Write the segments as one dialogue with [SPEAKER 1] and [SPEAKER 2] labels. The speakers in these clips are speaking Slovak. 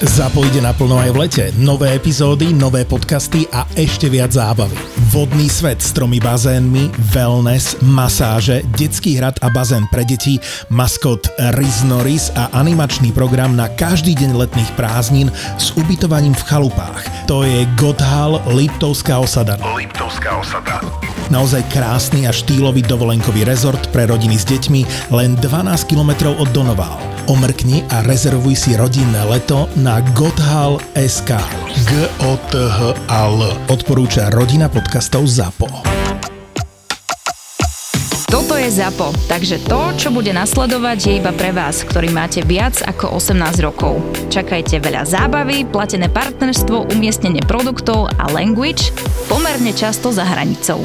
[SPEAKER 1] Zapojde naplno aj v lete. Nové epizódy, nové podcasty a ešte viac zábavy. Vodný svet s tromi bazénmi, wellness, masáže, detský hrad a bazén pre deti, maskot Riz Norris a animačný program na každý deň letných prázdnin s ubytovaním v chalupách. To je Godhal Liptovská osada.
[SPEAKER 2] Liptovská osada.
[SPEAKER 1] Naozaj krásny a štýlový dovolenkový rezort pre rodiny s deťmi len 12 km od Donoval. Omrkni a rezervuj si rodinné leto na gothal.sk. g o t h a l Odporúča rodina podcastov ZAPO.
[SPEAKER 3] Toto je ZAPO, takže to, čo bude nasledovať, je iba pre vás, ktorý máte viac ako 18 rokov. Čakajte veľa zábavy, platené partnerstvo, umiestnenie produktov a language pomerne často za hranicou.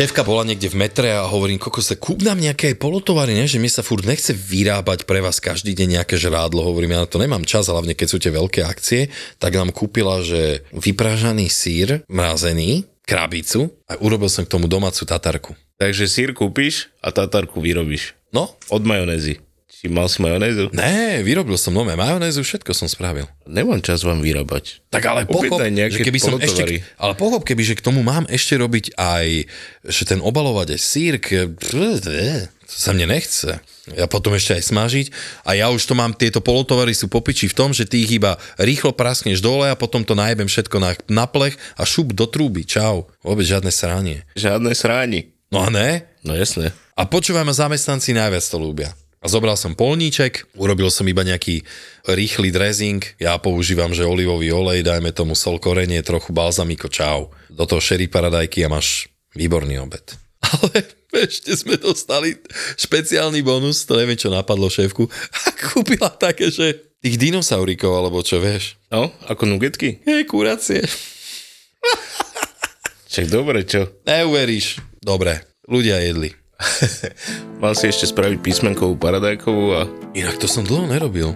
[SPEAKER 4] Šéfka bola niekde v metre a hovorím, koko sa kúp nám nejaké polotovary, ne? že mi sa furt nechce vyrábať pre vás každý deň nejaké žrádlo. Hovorím, ja na to nemám čas, hlavne keď sú tie veľké akcie, tak nám kúpila, že vypražaný sír, mrazený, krabicu a urobil som k tomu domácu tatarku.
[SPEAKER 5] Takže sír kúpiš a tatarku vyrobíš.
[SPEAKER 4] No?
[SPEAKER 5] Od majonézy. Či mal si majonézu?
[SPEAKER 4] Ne, vyrobil som nové majonézu, všetko som spravil.
[SPEAKER 5] Nemám čas vám vyrábať.
[SPEAKER 4] Tak ale pochop, že keby som ešte, ale pochop, keby, že k tomu mám ešte robiť aj, že ten obalovať aj sír, to sa mne nechce. Ja potom ešte aj smažiť a ja už to mám, tieto polotovary sú popiči v tom, že ty ich iba rýchlo praskneš dole a potom to najebem všetko na, na plech a šup do trúby, čau. Vôbec žiadne sranie.
[SPEAKER 5] Žiadne sráni.
[SPEAKER 4] No a ne?
[SPEAKER 5] No jasne.
[SPEAKER 4] A počúvaj ma, zamestnanci najviac to ľúbia. A zobral som polníček, urobil som iba nejaký rýchly dressing, ja používam, že olivový olej, dajme tomu sol korenie, trochu balzamiko, čau. Do toho sherry paradajky a máš výborný obed. Ale ešte sme dostali špeciálny bonus, to neviem, čo napadlo šéfku, a kúpila také, že tých dinosaurikov, alebo čo vieš.
[SPEAKER 5] No, ako nugetky?
[SPEAKER 4] Hej, kuracie.
[SPEAKER 5] Čak dobre, čo?
[SPEAKER 4] Neuveríš. Dobre, ľudia jedli.
[SPEAKER 5] Mal si ešte spraviť písmenkovú paradajkovú a...
[SPEAKER 4] Inak to som dlho nerobil.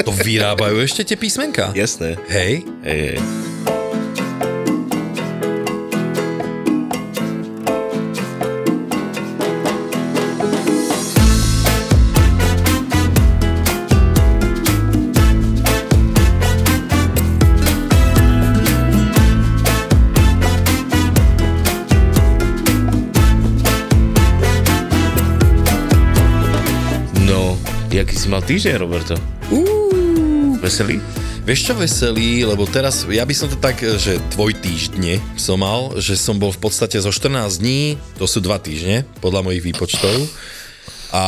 [SPEAKER 4] To vyrábajú ešte tie písmenka?
[SPEAKER 5] Jasné.
[SPEAKER 4] Hej?
[SPEAKER 5] Hej, hej. Mal týždeň, Roberto?
[SPEAKER 4] Uh.
[SPEAKER 5] Veselý?
[SPEAKER 4] Vieš čo veselý, lebo teraz, ja by som to tak, že tvoj týždne som mal, že som bol v podstate zo 14 dní, to sú 2 týždne, podľa mojich výpočtov. A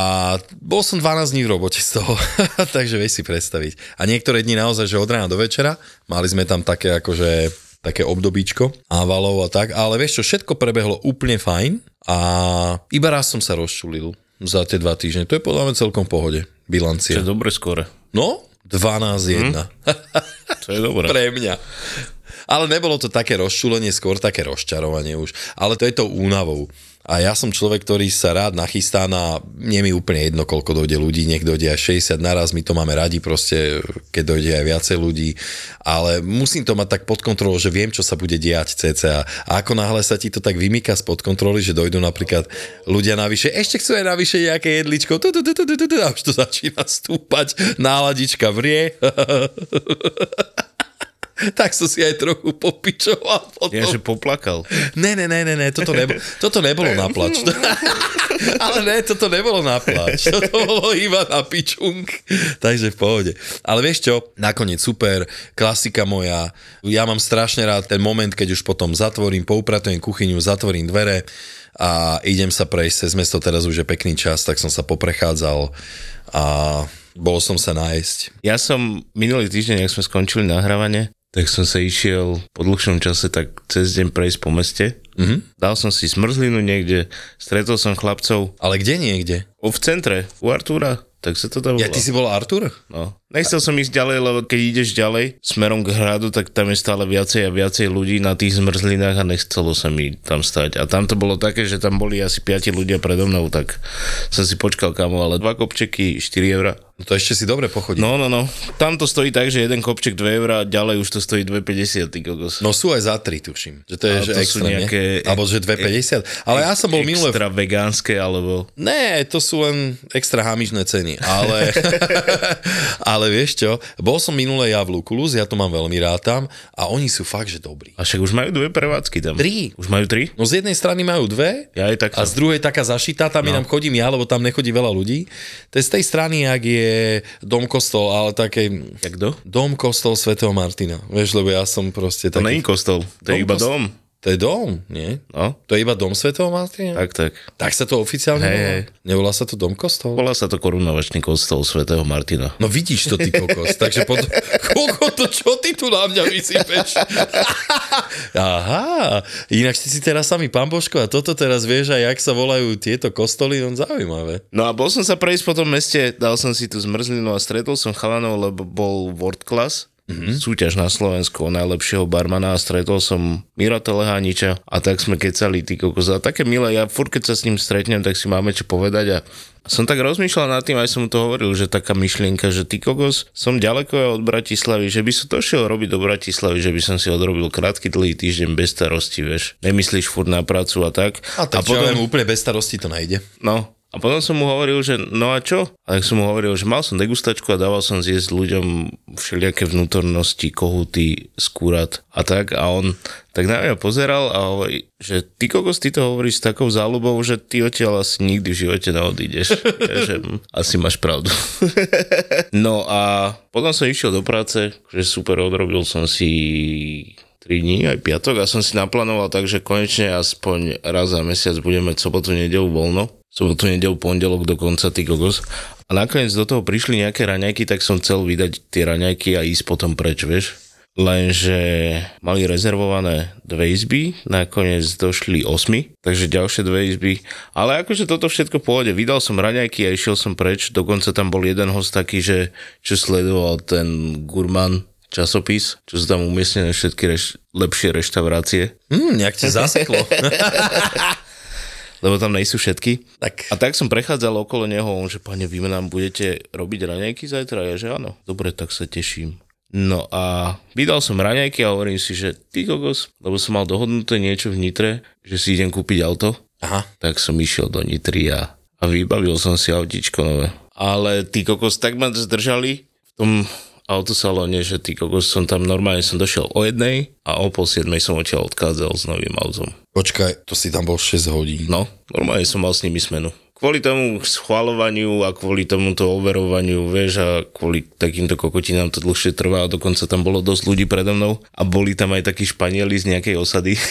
[SPEAKER 4] bol som 12 dní v robote z toho, takže vieš si predstaviť. A niektoré dni naozaj, že od rána do večera, mali sme tam také akože také obdobíčko ávalov a tak, ale vieš čo, všetko prebehlo úplne fajn a iba raz som sa rozčulil za tie dva týždne. To je podľa mňa celkom pohode, bilancia.
[SPEAKER 5] To je dobre skore.
[SPEAKER 4] No, 12-1. Hm?
[SPEAKER 5] to je dobré.
[SPEAKER 4] Pre mňa. Ale nebolo to také rozčulenie, skôr také rozčarovanie už. Ale to je to únavou. A ja som človek, ktorý sa rád nachystá na, nie mi úplne jedno, koľko dojde ľudí, nech dojde aj 60 naraz, my to máme radi proste, keď dojde aj viacej ľudí, ale musím to mať tak pod kontrolou, že viem, čo sa bude diať cca. A ako náhle sa ti to tak vymýka spod kontroly, že dojdú napríklad ľudia navyše, ešte chcú aj navyše nejaké jedličko, a už to začína stúpať, náladička vrie. tak som si aj trochu popičoval. Potom.
[SPEAKER 5] Ja, že poplakal.
[SPEAKER 4] Ne, ne, ne, ne, ne toto, nebolo, toto nebolo na plač. Ale ne, toto nebolo na plač. Toto bolo iba na pičung. Takže v pohode. Ale vieš čo, nakoniec super, klasika moja. Ja mám strašne rád ten moment, keď už potom zatvorím, poupratujem kuchyňu, zatvorím dvere a idem sa prejsť cez mesto, teraz už je pekný čas, tak som sa poprechádzal a bol som sa nájsť.
[SPEAKER 5] Ja som minulý týždeň, ak sme skončili nahrávanie, tak som sa išiel po dlhšom čase tak cez deň prejsť po meste. Mm-hmm. Dal som si smrzlinu niekde, stretol som chlapcov.
[SPEAKER 4] Ale kde niekde?
[SPEAKER 5] O, v centre, u Artúra. Tak sa to tam
[SPEAKER 4] Ja, ty si bol Artur?
[SPEAKER 5] No. Nechcel som ísť ďalej, lebo keď ideš ďalej smerom k hradu, tak tam je stále viacej a viacej ľudí na tých zmrzlinách a nechcelo sa mi tam stať. A tam to bolo také, že tam boli asi 5 ľudia predo mnou, tak som si počkal kamo, ale dva kopčeky, 4 eurá.
[SPEAKER 4] No to ešte si dobre pochodí.
[SPEAKER 5] No, no, no. Tam to stojí tak, že jeden kopček 2 eurá, ďalej už to stojí 2,50, ty kokos.
[SPEAKER 4] No sú aj za 3, tuším. Že to je,
[SPEAKER 5] Ale
[SPEAKER 4] že
[SPEAKER 5] to sú
[SPEAKER 4] extra,
[SPEAKER 5] nejaké
[SPEAKER 4] nie? Alebo že 2,50. Ale ja som bol minule...
[SPEAKER 5] Extra vegánske, alebo...
[SPEAKER 4] Ne, to sú len extra hamižné ceny, ale, ale vieš čo, bol som minule ja v Lukulus, ja to mám veľmi rád tam a oni sú fakt, že dobrí.
[SPEAKER 5] A však už majú dve prevádzky tam.
[SPEAKER 4] Tri.
[SPEAKER 5] Už majú tri?
[SPEAKER 4] No z jednej strany majú dve
[SPEAKER 5] Ja aj tak.
[SPEAKER 4] a z druhej taká zašitá, tam no. inám chodím ja, lebo tam nechodí veľa ľudí. To je z tej strany, ak je dom kostol, ale také...
[SPEAKER 5] Jak kto?
[SPEAKER 4] Dom kostol svätého Martina. Vieš, lebo ja som proste
[SPEAKER 5] To
[SPEAKER 4] taký...
[SPEAKER 5] není kostol, to je iba dom.
[SPEAKER 4] To je dom, nie?
[SPEAKER 5] No,
[SPEAKER 4] To je iba dom svätého Martina?
[SPEAKER 5] tak, tak.
[SPEAKER 4] Tak sa to oficiálne
[SPEAKER 5] Hej,
[SPEAKER 4] volá? Nevolá sa to dom kostol?
[SPEAKER 5] Volá sa to korunovačný kostol svätého Martina.
[SPEAKER 4] No vidíš to, ty kokos. Takže pod... Koľko to, čo ty tu na mňa vysypeš? Aha, inak si si teraz sami, pán Božko, a toto teraz vieš aj, jak sa volajú tieto kostoly, on zaujímavé.
[SPEAKER 5] No a bol som sa prejsť po tom meste, dal som si tú zmrzlinu a stretol som chalanov, lebo bol World Class, mm-hmm. súťaž na Slovensku o najlepšieho barmana a stretol som Mira Telehániča a tak sme kecali, ty kokos. A také milé, ja furt keď sa s ním stretnem, tak si máme čo povedať a som tak rozmýšľal nad tým, aj som to hovoril, že taká myšlienka, že ty kokos, som ďaleko od Bratislavy, že by som to šiel robiť do Bratislavy, že by som si odrobil krátky dlhý týždeň bez starosti, vieš. Nemyslíš furt na prácu a tak.
[SPEAKER 4] A, tak, a potom... úplne bez starosti to nejde.
[SPEAKER 5] No, a potom som mu hovoril, že no a čo? A tak som mu hovoril, že mal som degustačku a dával som zjesť ľuďom všelijaké vnútornosti, kohuty, skúrat a tak. A on tak na mňa pozeral a hovorí, že ty kokos, ty to hovoríš s takou záľubou, že ty odtiaľ asi nikdy v živote neodídeš. ja, že hm, asi máš pravdu. no a potom som išiel do práce, že super, odrobil som si 3 dní, aj piatok a som si naplánoval tak, že konečne aspoň raz za mesiac budeme sobotu, nedelu voľno. Sobotu, nedelu, pondelok dokonca, ty kokos. A nakoniec do toho prišli nejaké raňajky, tak som chcel vydať tie raňajky a ísť potom preč, vieš. Lenže mali rezervované dve izby, nakoniec došli osmi, takže ďalšie dve izby. Ale akože toto všetko v pohode, vydal som raňajky a išiel som preč, dokonca tam bol jeden host taký, že čo sledoval ten gurman časopis, čo sú tam umiestnené všetky reš- lepšie reštaurácie.
[SPEAKER 4] Hm, nejak ti zaseklo.
[SPEAKER 5] lebo tam nejsú všetky.
[SPEAKER 4] Tak.
[SPEAKER 5] A tak som prechádzal okolo neho, on že pane, vy nám budete robiť raňajky zajtra? Ja že áno. Dobre, tak sa teším. No a vydal som raňajky a hovorím si, že ty kokos, lebo som mal dohodnuté niečo v Nitre, že si idem kúpiť auto,
[SPEAKER 4] Aha.
[SPEAKER 5] tak som išiel do Nitry a, a vybavil som si autíčko nové. Ale ty kokos, tak ma zdržali v tom autosalóne, že ty kokos som tam normálne som došiel o jednej a o pol siedmej som odtiaľ odchádzal s novým autom.
[SPEAKER 4] Počkaj, to si tam bol 6 hodín.
[SPEAKER 5] No, normálne som mal s nimi smenu. Kvôli tomu schváľovaniu a kvôli tomuto overovaniu, vieš, a kvôli takýmto kokotinám to dlhšie trvá a dokonca tam bolo dosť ľudí predo mnou a boli tam aj takí Španieli z nejakej osady.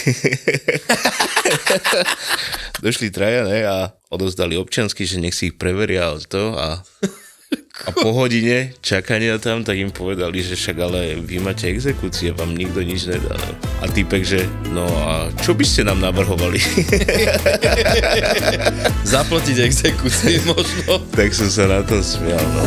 [SPEAKER 5] Došli traja, ne, a odozdali občiansky, že nech si ich preveria to a a po hodine čakania tam, tak im povedali, že však ale vy máte exekúcie, vám nikto nič nedá. Ne? A týpek, že no a čo by ste nám navrhovali?
[SPEAKER 4] Zaplatiť exekúcie možno.
[SPEAKER 5] tak som sa na to smial, no.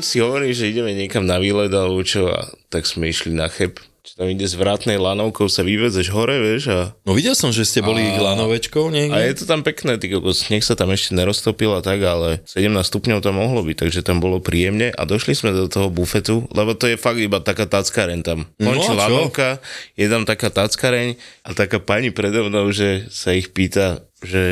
[SPEAKER 5] Si hovorím, že ideme niekam na výlet alebo čo a tak sme išli na cheb. Čo tam ide s vrátnej lanovkou, sa vyvezeš hore, vieš, a
[SPEAKER 4] No videl som, že ste boli a... lanovečkou niekde.
[SPEAKER 5] A je to tam pekné, ty kokos, nech sa tam ešte neroztopil a tak, ale 17 stupňov tam mohlo byť, takže tam bolo príjemne a došli sme do toho bufetu, lebo to je fakt iba taká tackareň tam.
[SPEAKER 4] No
[SPEAKER 5] Končí
[SPEAKER 4] čo?
[SPEAKER 5] lanovka, je tam taká tackareň a taká pani predo mnou, že sa ich pýta, že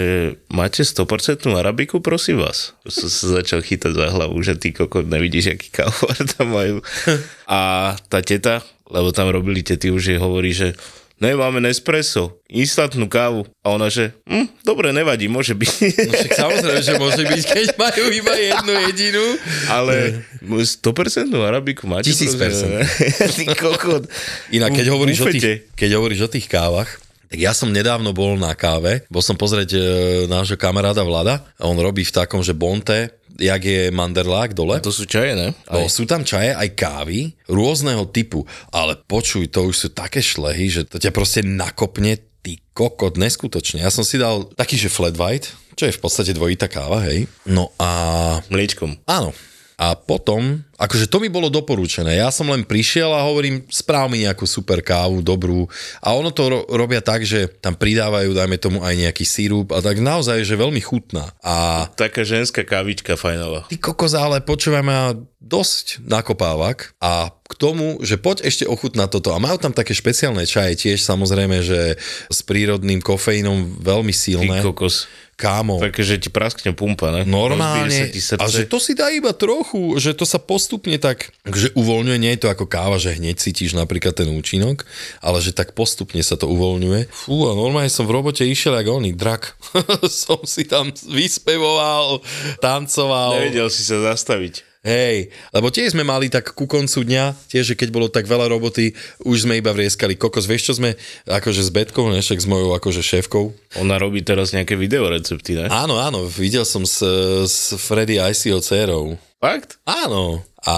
[SPEAKER 5] máte 100% arabiku, prosím vás. Som sa začal chytať za hlavu, že ty kokot nevidíš, aký kávovar tam majú. A tá teta, lebo tam robili tety, už jej hovorí, že ne, máme Nespresso, instantnú kávu. A ona, že hm, dobre, nevadí, môže byť.
[SPEAKER 4] No však samozrejme, že môže byť, keď majú iba jednu jedinú.
[SPEAKER 5] Ale 100% arabiku máte?
[SPEAKER 4] 1000%.
[SPEAKER 5] prosím? Ty kokot.
[SPEAKER 4] Inak, keď hovoríš, o tých, keď hovoríš o tých kávach, tak ja som nedávno bol na káve, bol som pozrieť e, nášho kamaráda Vlada a on robí v takom, že Bonte, jak je Manderlák dole.
[SPEAKER 5] To sú čaje, ne?
[SPEAKER 4] No, sú tam čaje aj kávy rôzneho typu, ale počuj, to už sú také šlehy, že to ťa proste nakopne ty kokot, neskutočne. Ja som si dal taký, že flat white, čo je v podstate dvojitá káva, hej. No a
[SPEAKER 5] Mliečkom.
[SPEAKER 4] áno. A potom, akože to mi bolo doporučené. Ja som len prišiel a hovorím, správ mi nejakú super kávu, dobrú. A ono to ro- robia tak, že tam pridávajú, dajme tomu aj nejaký sírup a tak naozaj, že veľmi chutná. A
[SPEAKER 5] Taká ženská kavička fajnová.
[SPEAKER 4] ty kokos, ale počúvaj ma dosť nakopávak a k tomu, že poď ešte ochutnať toto. A majú tam také špeciálne čaje tiež, samozrejme, že s prírodným kofeínom veľmi
[SPEAKER 5] Ty
[SPEAKER 4] silné.
[SPEAKER 5] kokos.
[SPEAKER 4] Kámo,
[SPEAKER 5] Také, že ti praskne pumpa, ne?
[SPEAKER 4] Normálne. A že to si dá iba trochu, že to sa postupne tak, že uvoľňuje, nie je to ako káva, že hneď cítiš napríklad ten účinok, ale že tak postupne sa to uvoľňuje. Fú, a normálne som v robote išiel ako oný drak. som si tam vyspevoval, tancoval.
[SPEAKER 5] Nevedel si sa zastaviť.
[SPEAKER 4] Hej, lebo tiež sme mali tak ku koncu dňa, tiež, že keď bolo tak veľa roboty, už sme iba vrieskali kokos. Vieš, čo sme akože s Betkou, nešek s mojou akože šéfkou?
[SPEAKER 5] Ona robí teraz nejaké videorecepty, ne?
[SPEAKER 4] Áno, áno, videl som s, s Freddy ICO dcerou.
[SPEAKER 5] Fakt?
[SPEAKER 4] Áno. A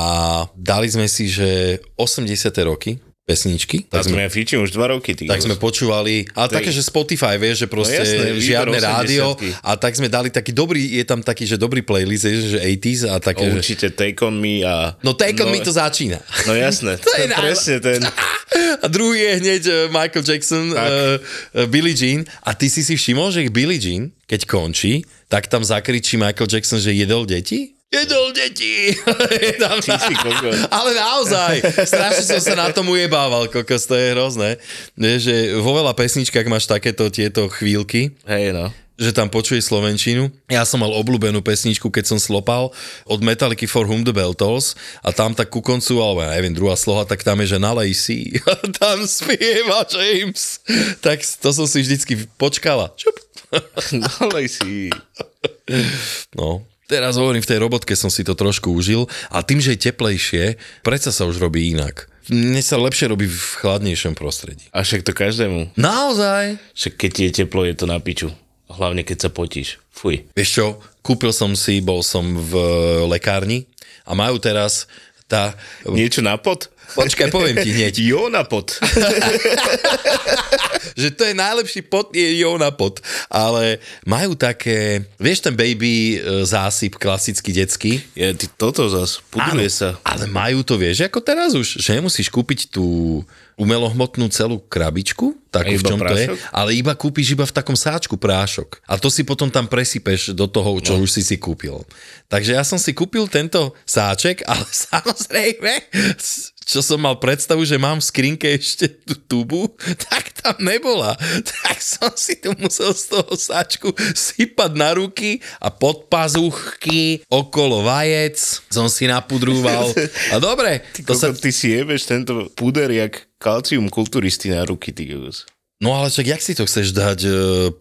[SPEAKER 4] dali sme si, že 80. roky pesničky.
[SPEAKER 5] Tak
[SPEAKER 4] Tak sme,
[SPEAKER 5] ja fičím už dva roky,
[SPEAKER 4] tak sme počúvali, ale
[SPEAKER 5] je-
[SPEAKER 4] také, že Spotify, vieš, že proste
[SPEAKER 5] No jasné,
[SPEAKER 4] žiadne
[SPEAKER 5] 80-ky.
[SPEAKER 4] rádio a tak sme dali taký dobrý, je tam taký, že dobrý playlist, vieš, že 80s a také, že...
[SPEAKER 5] Určite Take On Me a...
[SPEAKER 4] No Take On
[SPEAKER 5] no,
[SPEAKER 4] Me to začína.
[SPEAKER 5] No jasné,
[SPEAKER 4] To je
[SPEAKER 5] presne ten...
[SPEAKER 4] A druhý je hneď eh, Michael Jackson, uh, Billie Jean. A ty si si všimol, že ich Billie Jean, keď končí, tak tam zakričí Michael Jackson, že jedol deti? Jedol deti! Tam-
[SPEAKER 5] si.
[SPEAKER 4] Ale naozaj, strašne som sa na tom ujebával, kokos, to je hrozné. Vieš, že vo veľa pesničkách máš takéto tieto chvíľky,
[SPEAKER 5] Hej, no.
[SPEAKER 4] že tam počuje slovenčinu. Ja som mal obľúbenú pesničku, keď som slopal od Metallica For Whom the Bell Tolls a tam tak ku koncu, alebo ja neviem, druhá sloha, tak tam je, že nalej si. A tam spieva James. Tak to som si vždycky počkala.
[SPEAKER 5] Nalej si.
[SPEAKER 4] No, teraz hovorím, v tej robotke som si to trošku užil a tým, že je teplejšie, predsa sa už robí inak. Mne sa lepšie robí v chladnejšom prostredí.
[SPEAKER 5] A však to každému.
[SPEAKER 4] Naozaj?
[SPEAKER 5] Však keď je teplo, je to na piču. Hlavne keď sa potíš. Fuj.
[SPEAKER 4] Vieš čo, kúpil som si, bol som v lekárni a majú teraz tá...
[SPEAKER 5] Niečo na pot?
[SPEAKER 4] Počkaj, poviem ti hneď.
[SPEAKER 5] Jo na pot.
[SPEAKER 4] že to je najlepší pot, je Jona pot. Ale majú také, vieš ten baby e, zásyp klasický detský?
[SPEAKER 5] Je, ty toto zas. Pudruje sa.
[SPEAKER 4] ale majú to, vieš, ako teraz už, že nemusíš kúpiť tú umelohmotnú celú krabičku, takú v čom to je,
[SPEAKER 5] prášok?
[SPEAKER 4] ale iba kúpiš iba v takom sáčku prášok. A to si potom tam presypeš do toho, čo no. už si si kúpil. Takže ja som si kúpil tento sáček, ale samozrejme, čo som mal predstavu, že mám v skrinke ešte tú tubu, tak tam nebola. Tak som si to musel z toho sáčku sypať na ruky a pod pazuchky, okolo vajec som si napudrúval. A dobre,
[SPEAKER 5] Ty,
[SPEAKER 4] to sa
[SPEAKER 5] koko, ty si jebeš tento puder jak kalcium kulturisty na ruky, ty kokos.
[SPEAKER 4] No ale však jak si to chceš dať e,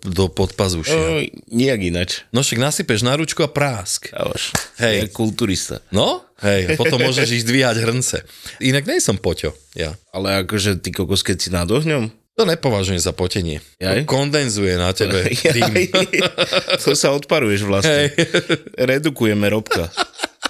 [SPEAKER 4] do podpazušia?
[SPEAKER 5] No, nijak inač.
[SPEAKER 4] No však nasypeš na ručku a prásk.
[SPEAKER 5] Dávaš.
[SPEAKER 4] Hej.
[SPEAKER 5] Kulturista.
[SPEAKER 4] No, hej, potom môžeš ísť dvíhať hrnce. Inak nie som poťo, ja.
[SPEAKER 5] Ale akože ty kokos, keď si nad ohňom,
[SPEAKER 4] To nepovažujem za potenie.
[SPEAKER 5] Jaj?
[SPEAKER 4] To kondenzuje na tebe tým.
[SPEAKER 5] to sa odparuješ vlastne. Redukujeme robka.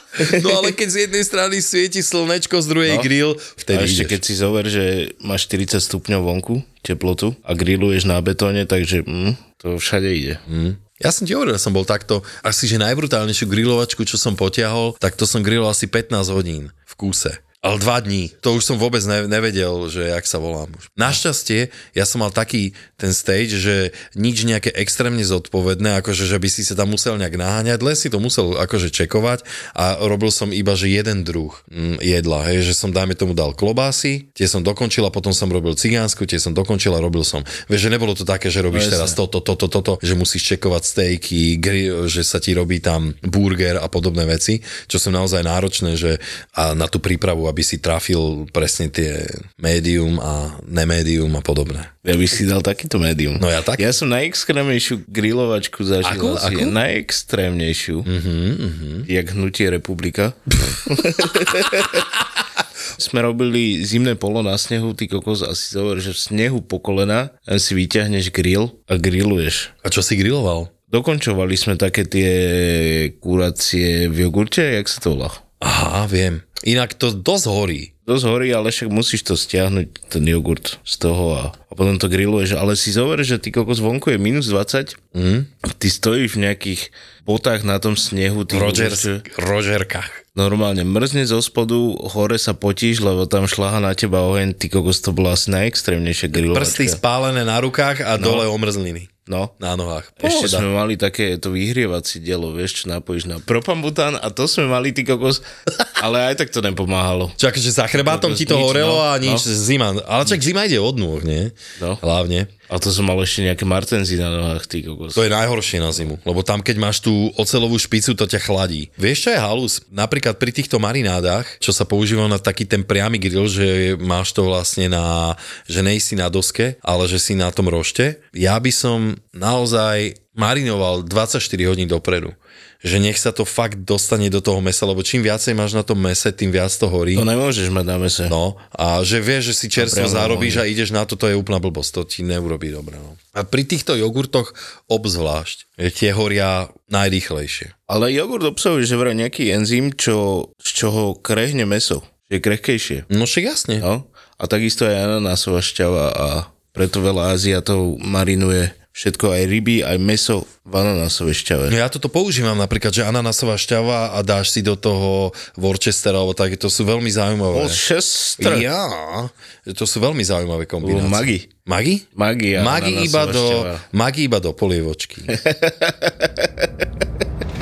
[SPEAKER 4] No ale keď z jednej strany svieti slnečko, z druhej
[SPEAKER 5] No.
[SPEAKER 4] grill,
[SPEAKER 5] A
[SPEAKER 4] vtedy
[SPEAKER 5] ešte
[SPEAKER 4] ideš.
[SPEAKER 5] keď si zover, že máš 40 stupňov vonku, teplotu a grilluješ na betóne, takže mm, to všade ide.
[SPEAKER 4] Hm. Ja som ti hovoril, som bol takto, asi že najbrutálnejšiu grilovačku, čo som potiahol, tak to som griloval asi 15 hodín v kúse. Ale dva dní. To už som vôbec ne- nevedel, že jak sa volám už. Našťastie, ja som mal taký ten stage, že nič nejaké extrémne zodpovedné, akože že by si sa tam musel nejak naháňať, len si to musel akože čekovať a robil som iba, že jeden druh mm, jedla, hej, že som dajme tomu dal klobásy, tie som dokončil a potom som robil cigánsku, tie som dokončil a robil som. Vieš, že nebolo to také, že robíš
[SPEAKER 5] No,
[SPEAKER 4] teraz toto, toto, toto, že musíš čekovať stejky, že sa ti robí tam burger a podobné veci, čo sú naozaj náročné, že a na tú prípravu, aby si trafil presne tie médium a nemédium a podobné.
[SPEAKER 5] Ja by si dal takýto médium.
[SPEAKER 4] No ja tak.
[SPEAKER 5] Ja som najextrémnejšiu grilovačku zažil. Asi.
[SPEAKER 4] Akú?
[SPEAKER 5] Najextrémnejšiu. Uh-huh, uh-huh. Jak hnutie republika. Sme robili zimné polo na snehu, ty kokos, asi zover, že v snehu po kolena len si vyťahneš grill a grilluješ.
[SPEAKER 4] A čo si griloval?
[SPEAKER 5] dokončovali sme také tie kuracie v jogurte, jak sa to volá?
[SPEAKER 4] Aha, viem. Inak to dosť horí.
[SPEAKER 5] Dosť horí, ale však musíš to stiahnuť, ten jogurt z toho a, a potom to grilluješ. Ale si zover, že ty kokos vonku je minus 20, mm. ty stojíš v nejakých botách na tom snehu. Ty
[SPEAKER 4] Rogers,
[SPEAKER 5] že
[SPEAKER 4] Rožerkách.
[SPEAKER 5] normálne mrzne zo spodu, hore sa potíš, lebo tam šláha na teba oheň, ty kokos to bola asi najextrémnejšia grilovačka.
[SPEAKER 4] Prsty spálené na rukách a no. dole omrzliny.
[SPEAKER 5] No.
[SPEAKER 4] Na nohách.
[SPEAKER 5] Ešte
[SPEAKER 4] Pohoda.
[SPEAKER 5] sme mali také to vyhrievacie dielo, vieš, čo napojíš na propambután a to sme mali, ty kokos, ale aj tak to nepomáhalo.
[SPEAKER 4] Čak, že za chrbátom ti to
[SPEAKER 5] Nič,
[SPEAKER 4] horelo
[SPEAKER 5] no,
[SPEAKER 4] a nič,
[SPEAKER 5] no.
[SPEAKER 4] zima. Ale čak zima ide od nôh, nie?
[SPEAKER 5] No.
[SPEAKER 4] Hlavne.
[SPEAKER 5] A to som mal ešte nejaké martenzy na nohách, ty kokos.
[SPEAKER 4] To je najhoršie na zimu, lebo tam, keď máš tú ocelovú špicu, to ťa chladí. Vieš, čo je halus? Napríklad pri týchto marinádach, čo sa používa na taký ten priamy grill, že máš to vlastne na, že nejsi na doske, ale že si na tom rošte. Ja by som naozaj marinoval 24 hodín dopredu. Že nech sa to fakt dostane do toho mesa, lebo čím viacej máš na tom mese, tým viac to horí.
[SPEAKER 5] To nemôžeš mať na mese.
[SPEAKER 4] No, a že vieš, že si čerstvo zarobíš a ideš na to, to je úplná blbosť, to ti neurobí dobre. No. A pri týchto jogurtoch obzvlášť, tie horia najrýchlejšie.
[SPEAKER 5] Ale jogurt obsahuje že vraj nejaký enzym, čo, z čoho krehne meso. Je krehkejšie.
[SPEAKER 4] No však jasne.
[SPEAKER 5] No? A takisto aj ananásová šťava a preto veľa Aziatov marinuje všetko, aj ryby, aj meso v ananásovej šťave.
[SPEAKER 4] No ja toto používam napríklad, že ananásová šťava a dáš si do toho Worcester alebo také, to sú veľmi zaujímavé.
[SPEAKER 5] Šestr.
[SPEAKER 4] Ja, to sú veľmi zaujímavé kombinácie.
[SPEAKER 5] Magi.
[SPEAKER 4] Magi?
[SPEAKER 5] Magi
[SPEAKER 4] Magi iba, do, magi iba do polievočky.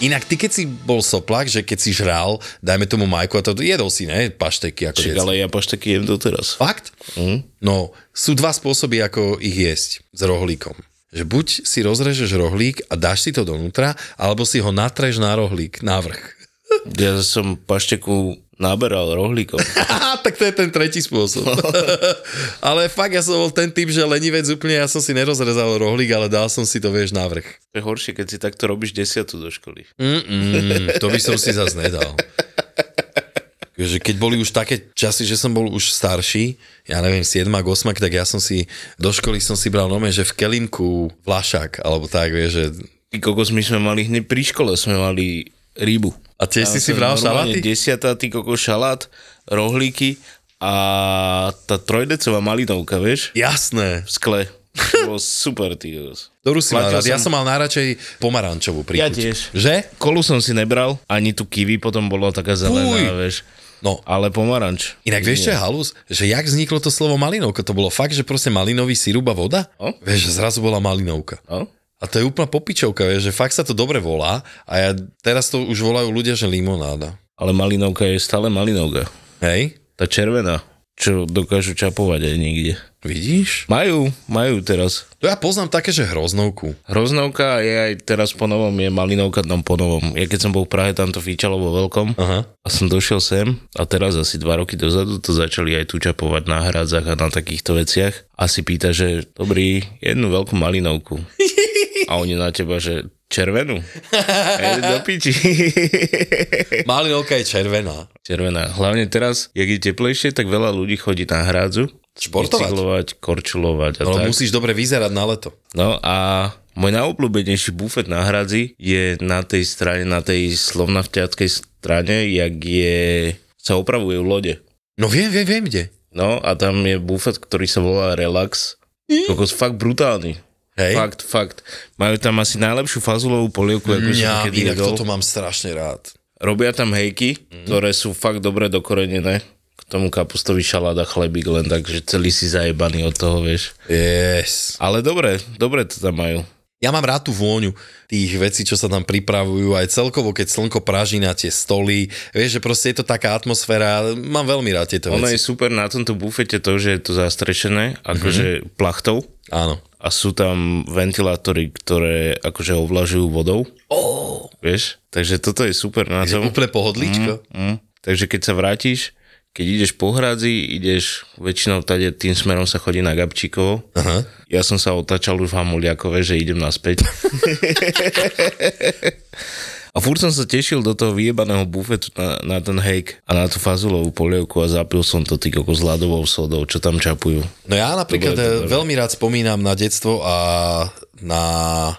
[SPEAKER 4] Inak ty, keď si bol soplak, že keď si žral, dajme tomu Majku a to jedol si, ne? Pašteky ako detsko.
[SPEAKER 5] ale ja pašteky jem doteraz.
[SPEAKER 4] Fakt? Mm. No, sú dva spôsoby, ako ich jesť s rohlíkom. Že buď si rozrežeš rohlík a dáš si to donútra, alebo si ho natreš na rohlík, na vrch.
[SPEAKER 5] Ja som pašteku naberal rohlíkom.
[SPEAKER 4] Aha, tak to je ten tretí spôsob. ale fakt, ja som bol ten typ, že lenivec úplne, ja som si nerozrezal rohlík, ale dal som si to, vieš, na vrch.
[SPEAKER 5] To je horšie, keď si takto robíš desiatu do školy.
[SPEAKER 4] To by som si zase nedal. Že keď boli už také časy, že som bol už starší, ja neviem, 7 8 tak ja som si, do školy som si bral nome, že v kelinku vlašák, alebo tak, vieš, že...
[SPEAKER 5] Ty kokos, my sme mali hneď pri škole, sme mali rybu.
[SPEAKER 4] A tiež si si
[SPEAKER 5] normálne
[SPEAKER 4] šalaty?
[SPEAKER 5] Desiatá, ty kokos, šalát, rohlíky a tá trojdecová malinovka, vieš,
[SPEAKER 4] Jasné.
[SPEAKER 5] v skle. To bolo super, ty.
[SPEAKER 4] Ktorú si mal rád? Ja
[SPEAKER 5] som-
[SPEAKER 4] som mal najradšej pomarančovú príchuť.
[SPEAKER 5] Ja tiež.
[SPEAKER 4] Že?
[SPEAKER 5] Kolu som si nebral, ani tu kiwi potom bola taká zelená,
[SPEAKER 4] Fuj.
[SPEAKER 5] vieš.
[SPEAKER 4] No,
[SPEAKER 5] Ale pomaranč.
[SPEAKER 4] Inak vieš, čo je halus? Že jak vzniklo to slovo malinovka? To bolo fakt, že proste malinový sirup a voda?
[SPEAKER 5] No.
[SPEAKER 4] Vieš, že zrazu bola malinovka.
[SPEAKER 5] No?
[SPEAKER 4] A to je úplná popičovka, vieš, že fakt sa to dobre volá a ja, teraz to už volajú ľudia, že limonáda.
[SPEAKER 5] Ale malinovka je stále malinovka.
[SPEAKER 4] Hej?
[SPEAKER 5] Tá červená, čo dokážu čapovať aj niekde.
[SPEAKER 4] Vidíš?
[SPEAKER 5] Majú, majú teraz.
[SPEAKER 4] To ja poznám také, že hroznovku.
[SPEAKER 5] Hroznovka je aj teraz po novom, je malinovka tam po novom. Ja keď som bol v Prahe, tam to fíčalo vo veľkom
[SPEAKER 4] Aha.
[SPEAKER 5] a som došiel sem a teraz asi dva roky dozadu to začali aj tu čapovať na hrádzach a na takýchto veciach. A si pýta, že dobrý, jednu veľkú malinovku. A oni na teba, že červenú. Do piči.
[SPEAKER 4] Malinovka je červená.
[SPEAKER 5] Červená. Hlavne teraz, jak je teplejšie, tak veľa ľudí chodí na hrádzu.
[SPEAKER 4] Športovať.
[SPEAKER 5] Bicyklovať, korčulovať a
[SPEAKER 4] No
[SPEAKER 5] tak.
[SPEAKER 4] musíš dobre vyzerať na leto.
[SPEAKER 5] No a Môj najobľúbenejší bufet na hradzi je na tej strane, na tej slovnavťackej strane, jak je, sa opravujú lode.
[SPEAKER 4] No viem, viem, viem, kde.
[SPEAKER 5] No a tam je bufet, ktorý sa volá Relax. Kokos fakt brutálny.
[SPEAKER 4] Hej.
[SPEAKER 5] Fakt, fakt. Majú tam asi najlepšiu fazulovú polievku, ako som
[SPEAKER 4] Ja,
[SPEAKER 5] kedy
[SPEAKER 4] inak
[SPEAKER 5] jedol.
[SPEAKER 4] toto mám strašne rád.
[SPEAKER 5] Robia tam hejky,
[SPEAKER 4] Mhm.
[SPEAKER 5] ktoré sú fakt dobre dokorenené. Tomu kapustový šalát a chlebík len tak, že celý si zajebaný od toho, vieš.
[SPEAKER 4] Yes.
[SPEAKER 5] Ale dobre, dobre to tam majú.
[SPEAKER 4] Ja mám rád tú vôňu tých vecí, čo sa tam pripravujú, aj celkovo, keď slnko praží na tie stoly. Vieš, že proste je to taká atmosféra, mám veľmi rád tieto
[SPEAKER 5] Ono
[SPEAKER 4] veci.
[SPEAKER 5] je super na tomto bufete to, že je to zastrešené, akože
[SPEAKER 4] Mhm.
[SPEAKER 5] mm-hmm. plachtou
[SPEAKER 4] Áno.
[SPEAKER 5] a sú tam ventilátory, ktoré akože ovlažujú vodou.
[SPEAKER 4] Oh,
[SPEAKER 5] Vieš? Takže toto je super na
[SPEAKER 4] je
[SPEAKER 5] tom.
[SPEAKER 4] úplne pohodlíčko.
[SPEAKER 5] Mm. Takže keď sa vrátiš, keď ideš po hradzi, ideš, väčšinou tady tým smerom sa chodí na Gabčíkovo.
[SPEAKER 4] Aha.
[SPEAKER 5] Ja som sa otáčal už v Hamuliakove, že idem naspäť. a furt som sa tešil do toho vyjebaného bufetu na, na ten hejk a na tú fazulovú polievku a zapil som to ty s ľadovou sodou, čo tam čapujú.
[SPEAKER 4] No ja napríklad veľmi rád spomínam na detstvo a na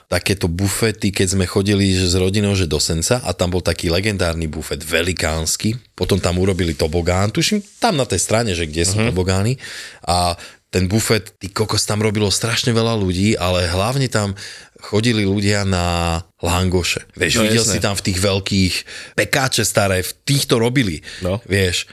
[SPEAKER 4] takéto bufety, keď sme chodili že s rodinou že do Senca a tam bol taký legendárny bufet, velikánsky. Potom tam urobili tobogán, tuším tam na tej strane, že kde sú uh-huh. tobogány. A ten bufet, ty kokos, tam robilo strašne veľa ľudí, ale hlavne tam chodili ľudia na langoše. Vieš,
[SPEAKER 5] No,
[SPEAKER 4] no, videl
[SPEAKER 5] jasné.
[SPEAKER 4] si tam v tých veľkých pekáče staré, v týchto robili.
[SPEAKER 5] No.
[SPEAKER 4] Vieš,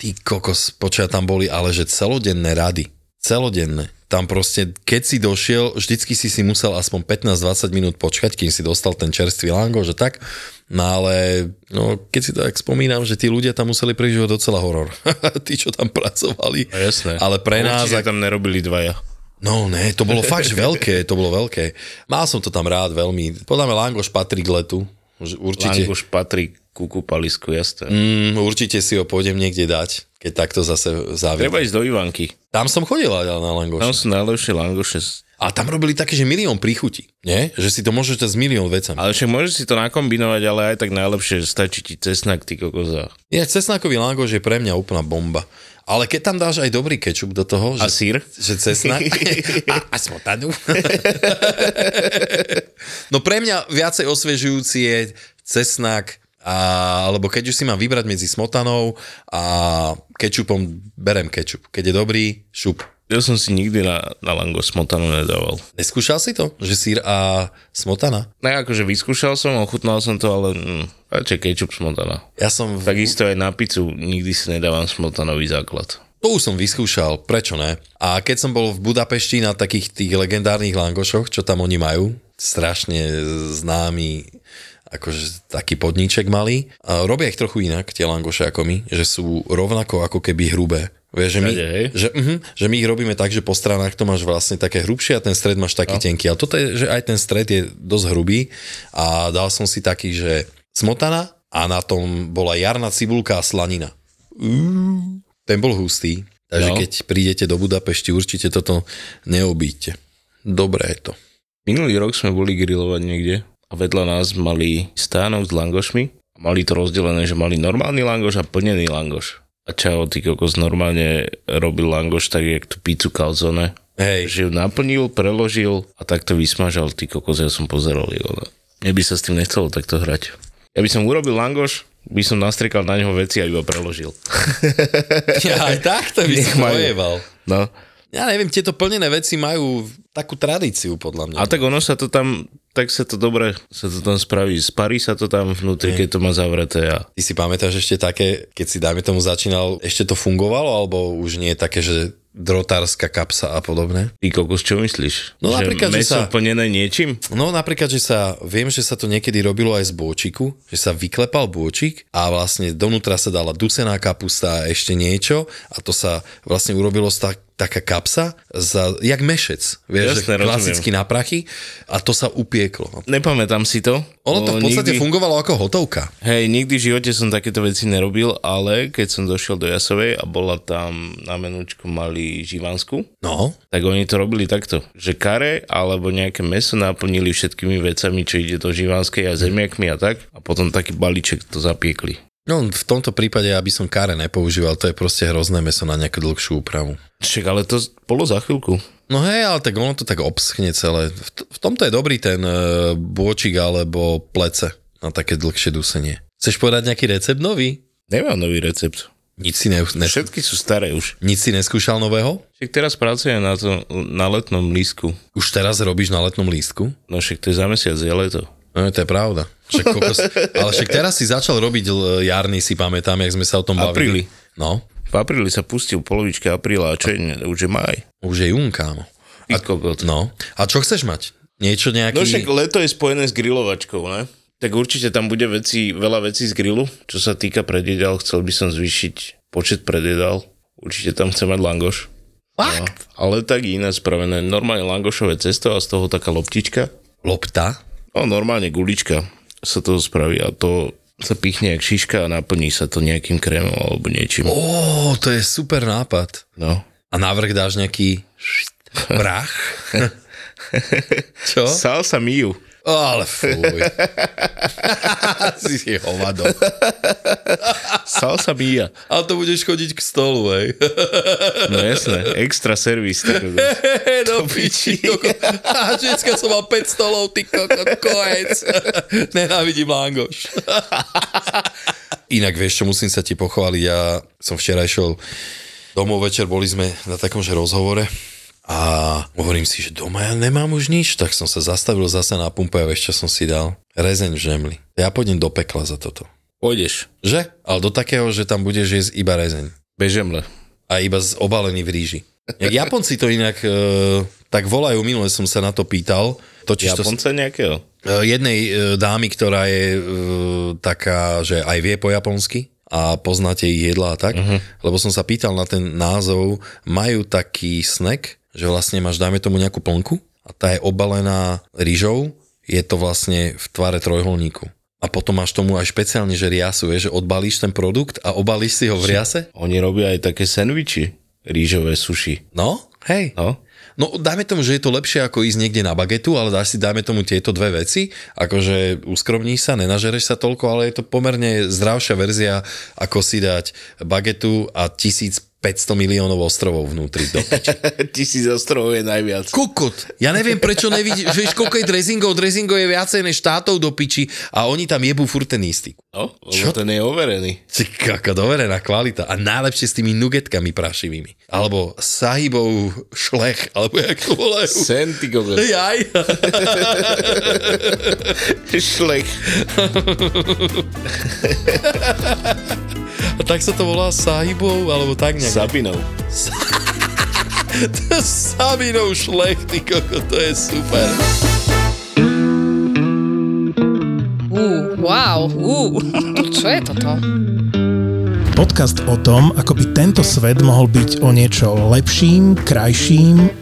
[SPEAKER 4] ty kokos, počia tam boli, ale že celodenné rady. Celodenné. Tam proste, keď si došiel, vždycky si si musel aspoň 15-20 minút počkať, kým si dostal ten čerstvý lango, že tak. No ale, no, keď si tak spomínam, že tí ľudia tam museli prežívať docela horor. tí, čo tam pracovali.
[SPEAKER 5] No, jasné.
[SPEAKER 4] Ale pre nás...
[SPEAKER 5] Určite tam nerobili dvaja.
[SPEAKER 4] No ne, to bolo fakt veľké, to bolo veľké. Mal som to tam rád veľmi. Podľa mňa langoš patrí k letu. Určite,
[SPEAKER 5] Languš patrí ku kúpalisku, jasné.
[SPEAKER 4] mm, určite si ho pôjdem niekde dať, keď takto zase zaviem.
[SPEAKER 5] Treba ísť do Ivanky.
[SPEAKER 4] Tam som chodil na langoš.
[SPEAKER 5] Tam sú najlepšie langoše.
[SPEAKER 4] A tam robili také, že milión príchutí. Nie? Že si to môžeš dať s milión vecami.
[SPEAKER 5] Ale však môžeš si to nakombinovať, ale aj tak najlepšie stačí ti cesnak, ty kokoza.
[SPEAKER 4] Ja, cesnakový langoš je pre mňa úplná bomba. Ale keď tam dáš aj dobrý kečup do toho,
[SPEAKER 5] A
[SPEAKER 4] že,
[SPEAKER 5] sír?
[SPEAKER 4] že cesnak a, a smotanu. no pre mňa viacej osviežujúci je cesnak a, alebo keď už si mám vybrať medzi smotanou a kečupom, berem kečup. Keď je dobrý, šup.
[SPEAKER 5] Ja som si nikdy na, na lango smotanu nedával.
[SPEAKER 4] Neskúšal si to? Že sír a smotana?
[SPEAKER 5] No akože vyskúšal som, ochutnal som to, ale mm, radšej ketchup smotana.
[SPEAKER 4] Ja som... V...
[SPEAKER 5] Takisto aj na pizzu nikdy si nedávam smotanový základ.
[SPEAKER 4] To už som vyskúšal, prečo ne? A keď som bol v Budapešti na takých tých legendárnych langošoch, čo tam oni majú, strašne známy akože taký podníček malý. A robia ich trochu inak, tie langoše ako my, že sú rovnako ako keby hrubé. Vieš, že, my,
[SPEAKER 5] hej?
[SPEAKER 4] že, uh-huh, že my ich robíme tak, že po stranách to máš vlastne také hrubšie a ten stred máš taký no. tenký. Ale toto je, že aj ten stred je dosť hrubý a dal som si taký, že smotana a na tom bola jarná cibulka a slanina. Ten bol hustý, takže
[SPEAKER 5] No.
[SPEAKER 4] keď prídete do Budapešti, určite toto neobíďte. Dobré je to.
[SPEAKER 5] Minulý rok sme boli grilovať niekde a vedľa nás mali stánok s langošmi. Mali to rozdelené, že mali normálny langoš a plnený langoš. A čau, ty kokos normálne robil langoš tak, jak tú pizzu calzone.
[SPEAKER 4] Hej,
[SPEAKER 5] Že ju naplnil, preložil a takto vysmažal, ty kokos, ja som pozeral. Jo. Mne by sa s tým nechcelo takto hrať. Ja by som urobil langoš, by som nastriekal na neho veci a iba preložil.
[SPEAKER 4] ja, aj takto by som pojeval.
[SPEAKER 5] No.
[SPEAKER 4] Ja neviem, tieto plnené veci majú takú tradíciu, podľa mňa.
[SPEAKER 5] A tak ono sa to tam, tak sa to dobre, sa to tam spraví. Sparí sa to tam vnútri, keď to má zavreté a
[SPEAKER 4] Ty si pamätáš ešte také, keď si dajme tomu začínal, ešte to fungovalo, alebo už nie je také, že drotárska kapsa a podobné?
[SPEAKER 5] ty kokos, čo myslíš?
[SPEAKER 4] No napríklad, že sa-
[SPEAKER 5] plnené niečím?
[SPEAKER 4] No napríklad, že sa, viem, že sa to niekedy robilo aj z bôčiku, že sa vyklepal bôčik a vlastne donútra sa dala dusená kapusta a ešte niečo a to sa vlastne urobilo z tak, taká kapsa, za, jak mešec, vieš,
[SPEAKER 5] Jasné,
[SPEAKER 4] že klasicky na prachy a to sa upieklo.
[SPEAKER 5] Nepamätám si to.
[SPEAKER 4] Ono to v podstate
[SPEAKER 5] nikdy,
[SPEAKER 4] fungovalo ako hotovka.
[SPEAKER 5] Hej, nikdy v živote som takéto veci nerobil, ale keď som došiel do Jasovej a bola tam na menúčku mali živansku,
[SPEAKER 4] No,
[SPEAKER 5] tak oni to robili takto, že kare alebo nejaké meso naplnili všetkými vecami, čo ide do živanskej a zemiakmi a tak a potom taký balíček to zapiekli.
[SPEAKER 4] No v tomto prípade, aby som kare nepoužíval, to je proste hrozné meso na nejakú dlhšiu úpravu.
[SPEAKER 5] Však ale to bolo za chvíľku.
[SPEAKER 4] No hej, ale tak ono to tak obschne celé. V, t- v tomto je dobrý ten e, bôčik alebo plece na také dlhšie dusenie. Chceš povedať nejaký recept nový?
[SPEAKER 5] Nemám nový recept.
[SPEAKER 4] Nic si, ne, ne,
[SPEAKER 5] Všetky sú staré už.
[SPEAKER 4] nic si neskúšal nového?
[SPEAKER 5] Však teraz pracujem na, to, na letnom lístku.
[SPEAKER 4] Už teraz robíš na letnom lístku?
[SPEAKER 5] No však to je za mesiac, je leto.
[SPEAKER 4] No to je pravda. Však kokos, ale však teraz si začal robiť jarný, si pamätám, jak sme sa o tom bavili.
[SPEAKER 5] Apríli.
[SPEAKER 4] No,
[SPEAKER 5] V apríli sa pustil polovička apríla a čo je, už je maj.
[SPEAKER 4] už je jún, kámo.
[SPEAKER 5] A.
[SPEAKER 4] No, a čo chceš mať? Niečo nejaký...
[SPEAKER 5] No však leto je spojené s grilovačkou, ne? Tak určite tam bude veci, veľa vecí z grilu. Čo sa týka predjedal, chcel by som zvýšiť počet predjedal. Určite tam chcem mať langoš. No, ale tak iné spravené. Normálne langošové cesto a z toho taká loptička.
[SPEAKER 4] Lopta?
[SPEAKER 5] No normálne gulička sa toho spraví a to sa pichne jak šiška a naplní sa to nejakým krémom alebo niečím.
[SPEAKER 4] Ó, to je super nápad.
[SPEAKER 5] No.
[SPEAKER 4] A návrh dáš nejaký prach? Čo?
[SPEAKER 5] Salsa miu.
[SPEAKER 4] Ale fuj. si hovado.
[SPEAKER 5] Salsa mia.
[SPEAKER 4] Ale to budeš chodiť k stolu, hej.
[SPEAKER 5] No jasné, extra servis.
[SPEAKER 4] no piči. koko. A dneska som mal 5 stolov, ty kokot, kojec. Nenávidím langoš. Inak vieš čo, musím sa ti pochváliť. Ja som včera išiel domov večer, boli sme na takomže rozhovore a hovorím si, že doma ja nemám už nič, tak som sa zastavil zase na pumpe a vieš, čo som si dal? Rezeň v žemli. Ja pôjdem do pekla za toto.
[SPEAKER 5] Pôjdeš.
[SPEAKER 4] Že? Ale do takého, že tam budeš jesť iba rezeň.
[SPEAKER 5] Bežemle.
[SPEAKER 4] A iba z obalený v ríži. Japonci to inak e, tak volajú, minule som sa na to pýtal. Totiž to,
[SPEAKER 5] Japonca nejakého?
[SPEAKER 4] e, jednej e, dámy, ktorá je e, taká, že aj vie po japonsky a poznáte ich jedla a tak, uh-huh. lebo som sa pýtal na ten názov, majú taký snack, že vlastne máš, dajme tomu nejakú plnku a tá je obalená rýžou, je to vlastne v tvare trojholníku. A potom máš tomu aj špeciálne, že riasu, vieš, že odbalíš ten produkt a obalíš si ho v riase.
[SPEAKER 5] Oni robia aj také sendviči. Rýžové suši.
[SPEAKER 4] No, hej.
[SPEAKER 5] No.
[SPEAKER 4] No, dajme tomu, že je to lepšie ako ísť niekde na bagetu, ale dáš si, dajme tomu tieto dve veci, akože uskromníš sa, nenažereš sa toľko, ale je to pomerne zdravšia verzia, ako si dať bagetu a 1500 miliónov ostrovov vnútri do.
[SPEAKER 5] Tisíc ostrovov je najviac.
[SPEAKER 4] Kokot! Ja neviem, prečo nevidíš, vieš, koľko je dressingov, dressingov je viacej než štátov do piči a oni tam jebú furt ten istý.
[SPEAKER 5] No,
[SPEAKER 4] Čo?
[SPEAKER 5] ten je overený.
[SPEAKER 4] Ty kaka, doverená kvalita. A najlepšie s tými nugetkami prašivými. Alebo sahibov šlech, alebo jak to volajú.
[SPEAKER 5] Sen, ty kokos.
[SPEAKER 4] Jaj.
[SPEAKER 5] Šlech.
[SPEAKER 4] A tak sa to volá sahibov, alebo tak nejak.
[SPEAKER 5] Sabinov.
[SPEAKER 4] Sabinov šlech, ty koko, to je super.
[SPEAKER 6] Uh, wow, uh, čo je toto?
[SPEAKER 1] Podcast o tom, ako by tento svet mohol byť o niečo lepším, krajším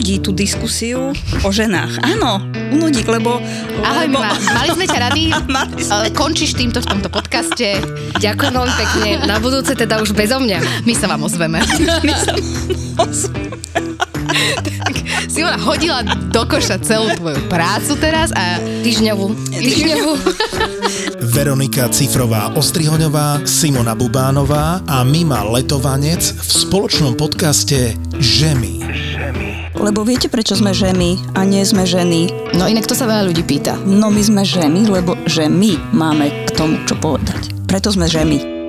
[SPEAKER 7] Unudí tú diskusiu o ženách. Áno, unudí, lebo...
[SPEAKER 6] Ahoj,
[SPEAKER 7] lebo...
[SPEAKER 6] ma, mali sme ťa rady.
[SPEAKER 7] Mali sme.
[SPEAKER 6] Ale končíš týmto v tomto podcaste. Ďakujem veľmi pekne. Na budúce teda už bezo mňa. My sa vám ozveme.
[SPEAKER 7] My sa...
[SPEAKER 6] Simona hodila do koša celú tvoju prácu teraz a týždňovú. Týždňovú.
[SPEAKER 1] Veronika Cifrová Ostrihoňová, Simona Bubánová a Mima Letovanec v spoločnom podcaste Žemy.
[SPEAKER 7] Lebo viete, prečo sme ženy a nie sme ženy?
[SPEAKER 6] No inak to sa veľa ľudí pýta.
[SPEAKER 7] No my sme ženy, lebo že my máme k tomu čo povedať. Preto sme ženy.